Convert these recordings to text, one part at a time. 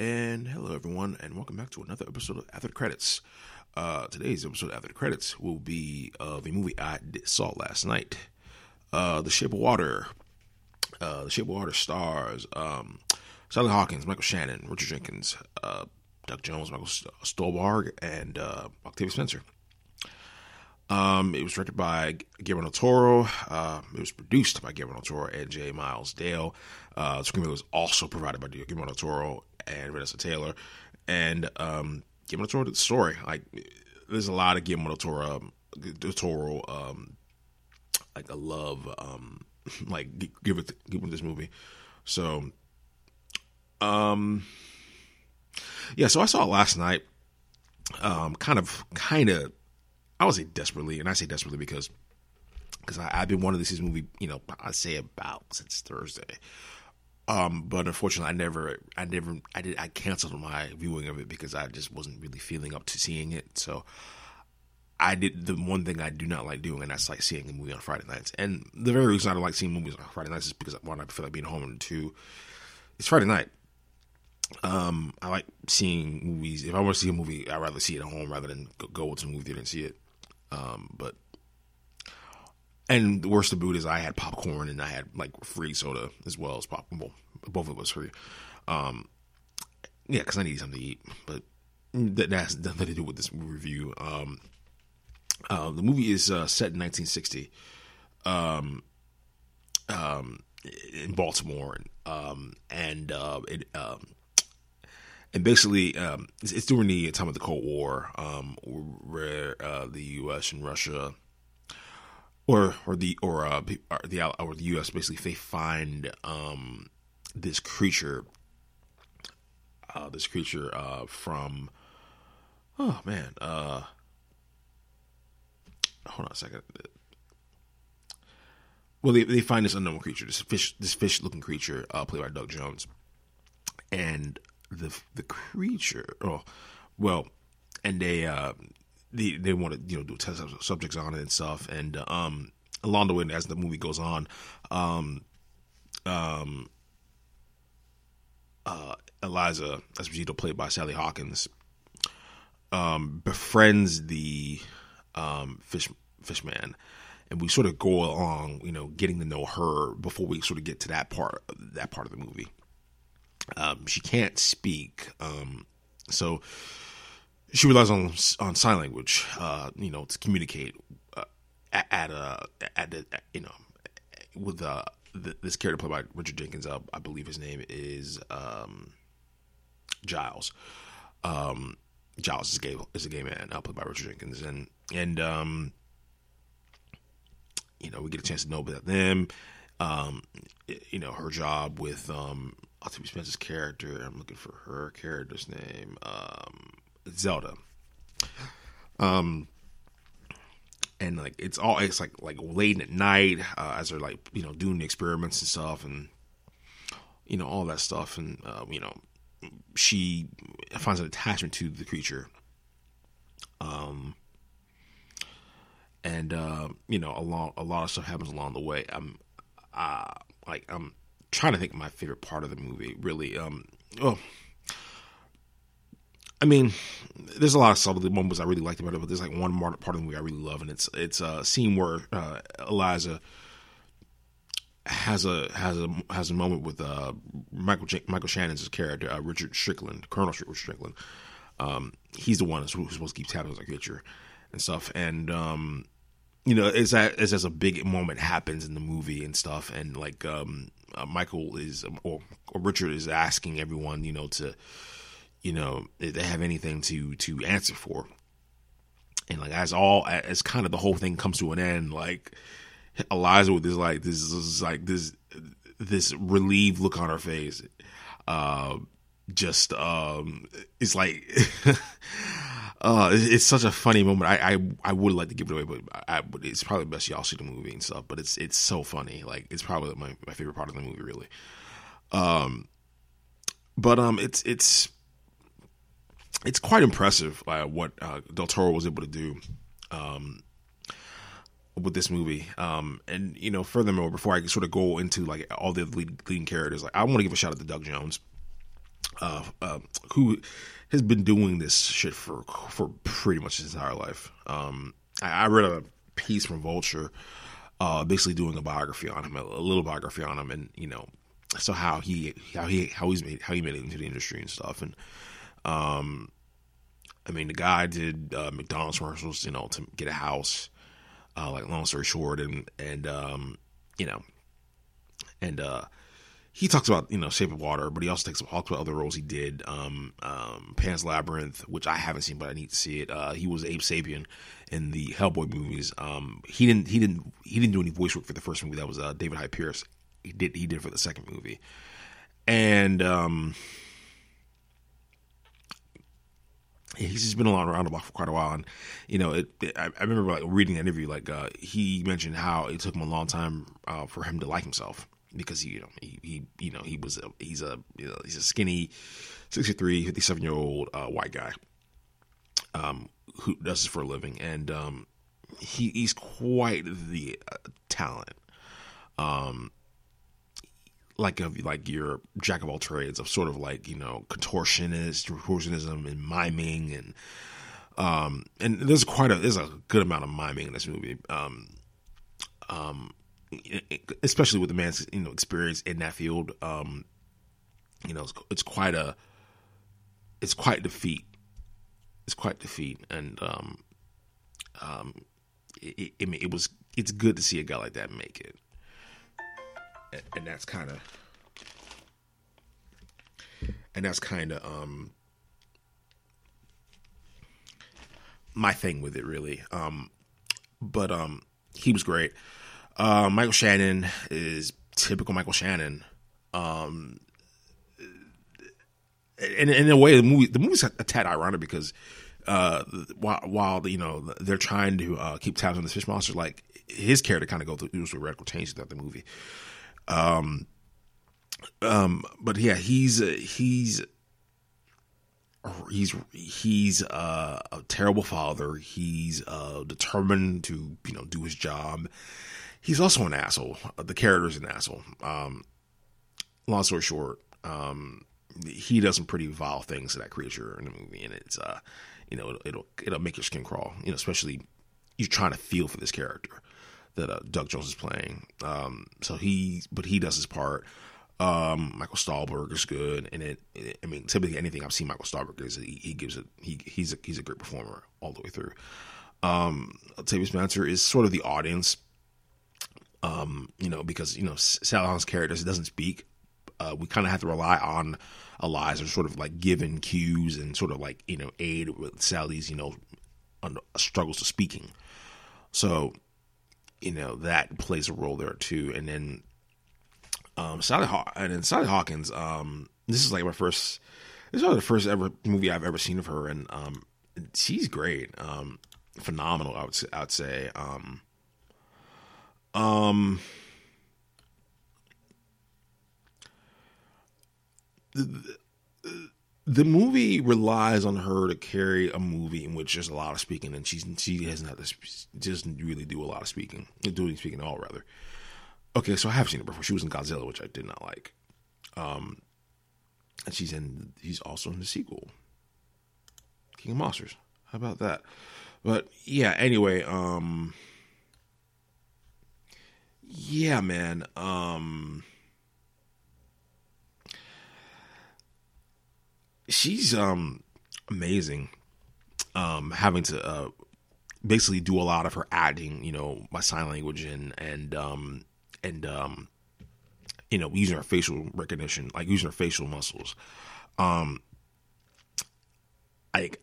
And hello, everyone, and welcome back to another episode of After the Credits. Uh, today's episode, of After the Credits, will be of a movie I saw last night uh, The Shape of Water. Uh, the Shape of Water stars um, Sally Hawkins, Michael Shannon, Richard Jenkins, uh, Doug Jones, Michael Stuhlbarg, and uh, Octavia Spencer. Um, it was directed by Guillermo del Toro. Uh, it was produced by Guillermo del Toro and J. Miles Dale. Uh, the screenplay was also provided by Guillermo del Toro and Vanessa Taylor. And um, Guillermo del Toro story. Like, there's a lot of Guillermo del Toro, um, del Toro um, like a love, um, like give it give it this movie. So, um, yeah. So I saw it last night. Um, kind of, kind of I would say desperately, and I say desperately because because I've been wanting to see this movie, you know, I say about since Thursday. Um, but unfortunately, I never, I never, I did, I canceled my viewing of it because I just wasn't really feeling up to seeing it. So I did the one thing I do not like doing, and that's like seeing a movie on Friday nights. And the very reason I don't like seeing movies on Friday nights is because one, I feel like being home, and two, it's Friday night. Um, I like seeing movies. If I want to see a movie, I'd rather see it at home rather than go to a movie theater and see it. Um, but and the worst of boot is I had popcorn and I had like free soda as well as pop. Well, both of us free. Um, yeah, because I need something to eat. But that, has nothing to do with this review. Um, uh, the movie is uh, set in 1960, um, um, in Baltimore, um, and uh, it um, and basically um, it's, it's, during the time of the Cold War, um, where uh, the U.S. and Russia, or or the or uh, the or the U.S. basically they find um, this creature, uh, this creature uh, from, oh man, uh, hold on a second. Well, they, they find this unknown creature, this fish, this fish-looking creature, uh, played by Doug Jones, and the the creature. Oh, well, and they uh they they want to you know do test subjects on it and stuff, and uh, um along the way as the movie goes on, um um uh Eliza Esposito, played by Sally Hawkins, um befriends the um fish fishman and we sort of go along, you know, getting to know her before we sort of get to that part that part of the movie. Um, she can't speak, um, so she relies on on sign language, uh, you know, to communicate uh, at, at a at, a, you know with uh, this character played by Richard Jenkins. Uh, I believe his name is um, Giles. Um, Giles is a gay is a gay man, uh, played by Richard Jenkins, and and um, you know we get a chance to know about them. Um, you know her job with um, Octavia Spencer's character. I'm looking for her character's name. Um, Zelda. Um, and like it's all it's like like late at night uh, as they're like you know doing the experiments and stuff and you know all that stuff and uh, you know she finds an attachment to the creature. Um, and uh, you know, a along a lot of stuff happens along the way. I'm, uh, like I'm trying to think of my favorite part of the movie. Really, um, oh, I mean, there's a lot of subtle moments I really liked about it, but there's like one part of the movie I really love, and it's it's a scene where uh, Eliza has a has a has a moment with uh, Michael Michael Shannon's character uh, Richard Strickland, Colonel Richard Strickland. Um, he's the one who's, supposed to keep tabs on the creature and stuff, and um, you know, that as, as a big moment happens in the movie and stuff, and like um, uh, Michael is or, or Richard is asking everyone, you know, to you know they have anything to to answer for, and like as all as kind of the whole thing comes to an end, like Eliza with this like this is like this this relieved look on her face, uh, just um, it's like. Uh, it's, such a funny moment. I, I, I would like to give it away, but I, but it's probably best y'all see the movie and stuff. But it's it's so funny. Like it's probably my, my favorite part of the movie, really. Um, but um, it's it's it's quite impressive uh, what uh, Del Toro was able to do. Um, with this movie. Um, and you know, furthermore, before I sort of go into like all the lead, leading characters, like I want to give a shout out to Doug Jones. uh, uh, who has been doing this shit for for pretty much his entire life. Um, I, I read a piece from Vulture, uh, basically doing a biography on him, a, a little biography on him, and you know, so how he how he how he's made how he made it into the industry and stuff, and um, I mean, the guy did uh, McDonald's commercials, you know, to get a house. Uh, like long story short, and and um, you know, and uh, he talks about you know Shape of Water, but he also takes talks about other roles he did. Um, um, Pan's Labyrinth, which I haven't seen, but I need to see it. Uh, he was Abe Sapien in the Hellboy movies. Um, he didn't he didn't he didn't do any voice work for the first movie. That was uh, David Hyde Pierce. He did he did for the second movie, and um, he's just been around the block for quite a while. And you know, it, it, I, remember like reading an interview, like uh, he mentioned how it took him a long time uh, for him to like himself because he, you know, he, he you know, he was a, he's a, you know, he's a skinny, 63, 57 year old uh, white guy, um, who does this for a living, and um, he, he's quite the uh, talent. Um, like of like your jack of all trades of sort of like you know contortionist, contortionism, and miming, and um, and there's quite a there's a good amount of miming in this movie. Um, um, especially with the man's you know experience in that field. Um, you know, it's, it's quite a it's quite defeat. It's quite defeat, and um, um, it, it, it was it's good to see a guy like that make it, and, and that's kind of and that's kind of um my thing with it really um but um he was great uh, Michael Shannon is typical Michael Shannon. Um, and, in a way, the movie the movie's a tad ironic because uh, while while you know they're trying to uh, keep tabs on the fish monster, like his character kind of go through, through radical changes throughout the movie. Um, um, but yeah, he's uh, he's he's he's uh, a terrible father. He's uh, determined to you know do his job he's also an asshole. The character is an asshole. Um, long story short, um, he does some pretty vile things to that creature in the movie, and it's uh, you know, it'll, it'll it'll make your skin crawl. You know, especially you're trying to feel for this character that uh, Doug Jones is playing. Um, so he, but he does his part. Um, Michael Stuhlbarg is good, and it, it, I mean, typically anything I've seen Michael Stuhlbarg is he, he gives it. He he's a he's a great performer all the way through. Um, Octavia Spencer is sort of the audience um, you know, because you know Sally Hawkins' character doesn't speak. Uh, we kind of have to rely on Eliza, sort of like giving cues and sort of like you know aid with Sally's you know struggles to speaking. So, you know that plays a role there too. And then um, Sally Haw- and then Sally Hawkins. Um, this is like my first. This is the first ever movie I've ever seen of her, and um, she's great, um, phenomenal. I would say, I would say. Um, um, the, movie relies on her to carry a movie in which there's a lot of speaking, and she's she had to doesn't really do a lot of speaking, doing speaking at all rather. Okay, so I have seen her before. She was in Godzilla, which I did not like. Um, and she's in. He's also in the sequel, King of Monsters. How about that? But yeah. Anyway, um, yeah, man. Um, she's um amazing. Um, having to uh, basically do a lot of her acting, you know, by sign language and and um and um you know using her facial recognition, like using her facial muscles. Um, like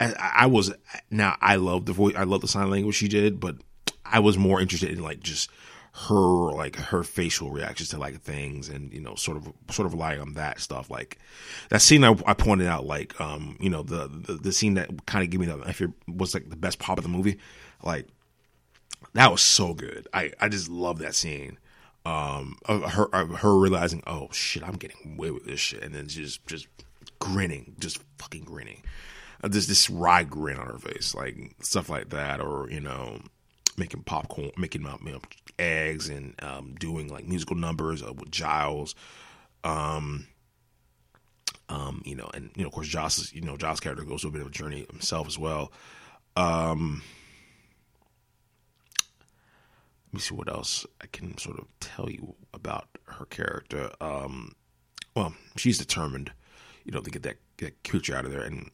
I, I was now I love the voice, I love the sign language she did, but I was more interested in like just her like her facial reactions to like things and you know sort of sort of relying on that stuff. Like that scene I, I pointed out like um you know the the, the scene that kind of gave me the if it was like the best pop of the movie like that was so good. I I just love that scene um her her realizing oh shit I'm getting away with this shit. And then just just grinning just fucking grinning. Uh, this this wry grin on her face like stuff like that or you know making popcorn, making you know, eggs, and um, doing like musical numbers uh, with Giles. Um, Um, you know, and you know, of course, Joss you know, Joss' character goes through a bit of a journey himself as well. Um, let me see what else I can sort of tell you about her character. Um, well, she's determined, you know, to get that, that creature out of there, and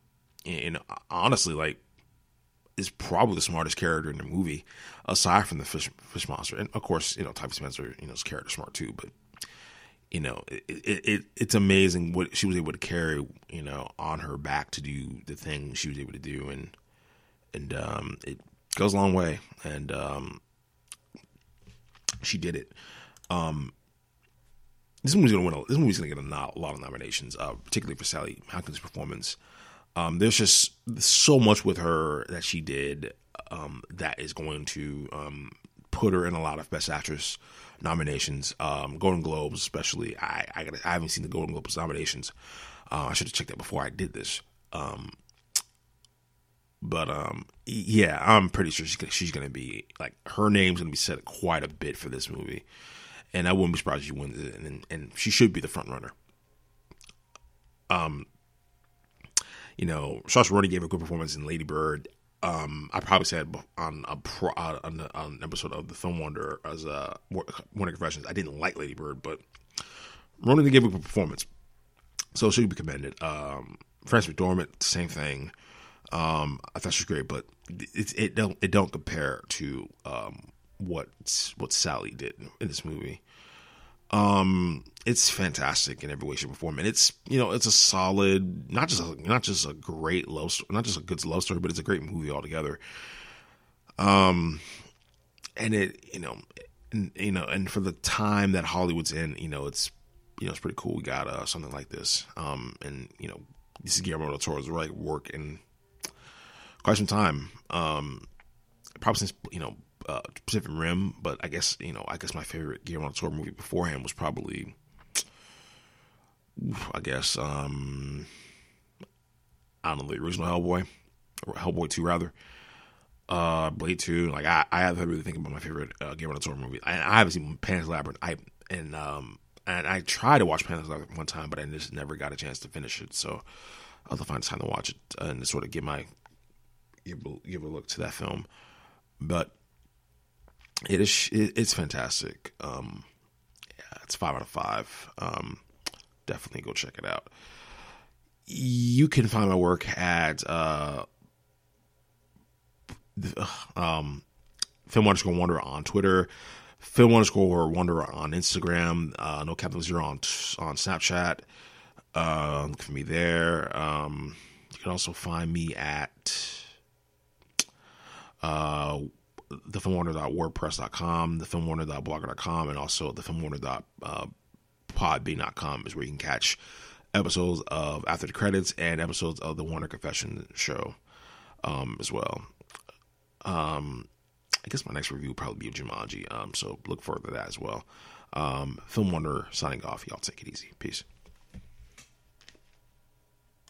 and honestly, like, is probably the smartest character in the movie, aside from the fish fish monster, and of course, you know, Tyree Spencer, you know, his character smart too, but you know, it, it, it, it's amazing what she was able to carry, you know, on her back to do the thing she was able to do, and and um, it goes a long way, and um, she did it. Um, this movie's gonna win. A, this movie's gonna get a, a lot of nominations, uh, particularly for Sally Hawkins' performance. Um, there's just so much with her that she did um, that is going to um, put her in a lot of Best Actress nominations, um, Golden Globes especially. I I, gotta, I, haven't seen the Golden Globes nominations. Uh, I should have checked that before I did this. Um, but um, yeah, I'm pretty sure she's gonna, she's gonna be like her name's gonna be said quite a bit for this movie, and I wouldn't be surprised if she wins it, and and she should be the front runner. Um, you know, Saoirse Ronan gave a good performance in Lady Bird. Um, I probably said on a pro, on, on, an episode of the Film Wonder as a Warner Confessions, I didn't like Lady Bird, but Ronan gave a good performance, so she should be commended. Um, Frances McDormand, same thing. Um, I thought she was great, but it, it don't it don't compare to um, what what Sally did in this movie. Um, it's fantastic in every way, shape, or form, and it's you know it's a solid, not just a, not just a great love, story, not just a good love story, but it's a great movie altogether. Um, and it you know, and, you know, and for the time that Hollywood's in, you know, it's you know it's pretty cool. We got uh, something like this, um, and you know, this is Guillermo del Toro's right work in quite some time. Um, probably since you know uh, Pacific Rim, but I guess you know I guess my favorite Guillermo del Toro movie beforehand was probably I guess um, I don't know the original Hellboy or Hellboy two rather. Uh, Blade two, like I, I have to really think about my favorite uh, Guillermo del Toro movie. I, I haven't seen Pan's Labyrinth. I and um and I tried to watch Pan's Labyrinth one time, but I just never got a chance to finish it. So I'll have to find time to watch it and to sort of give my give give a look to that film. But it is it's fantastic. Um, yeah, it's five out of five. Um, definitely go check it out. You can find my work at uh, um, film underscore wonder on Twitter, film underscore wonder on Instagram, uh, no Captain Zero on on Snapchat. Uh, look for me there. Um, you can also find me at uh, thefilmwarner.wordpress.com, thefilmwarner.blogger.com, and also thefilmwarner.podbean.com is where you can catch episodes of After the Credits and episodes of the Warner Confession show um, as well. Um, I guess my next review will probably be of Jumanji, um, so look forward to that as well. Um, Film Wonder signing off. Y'all take it easy. Peace.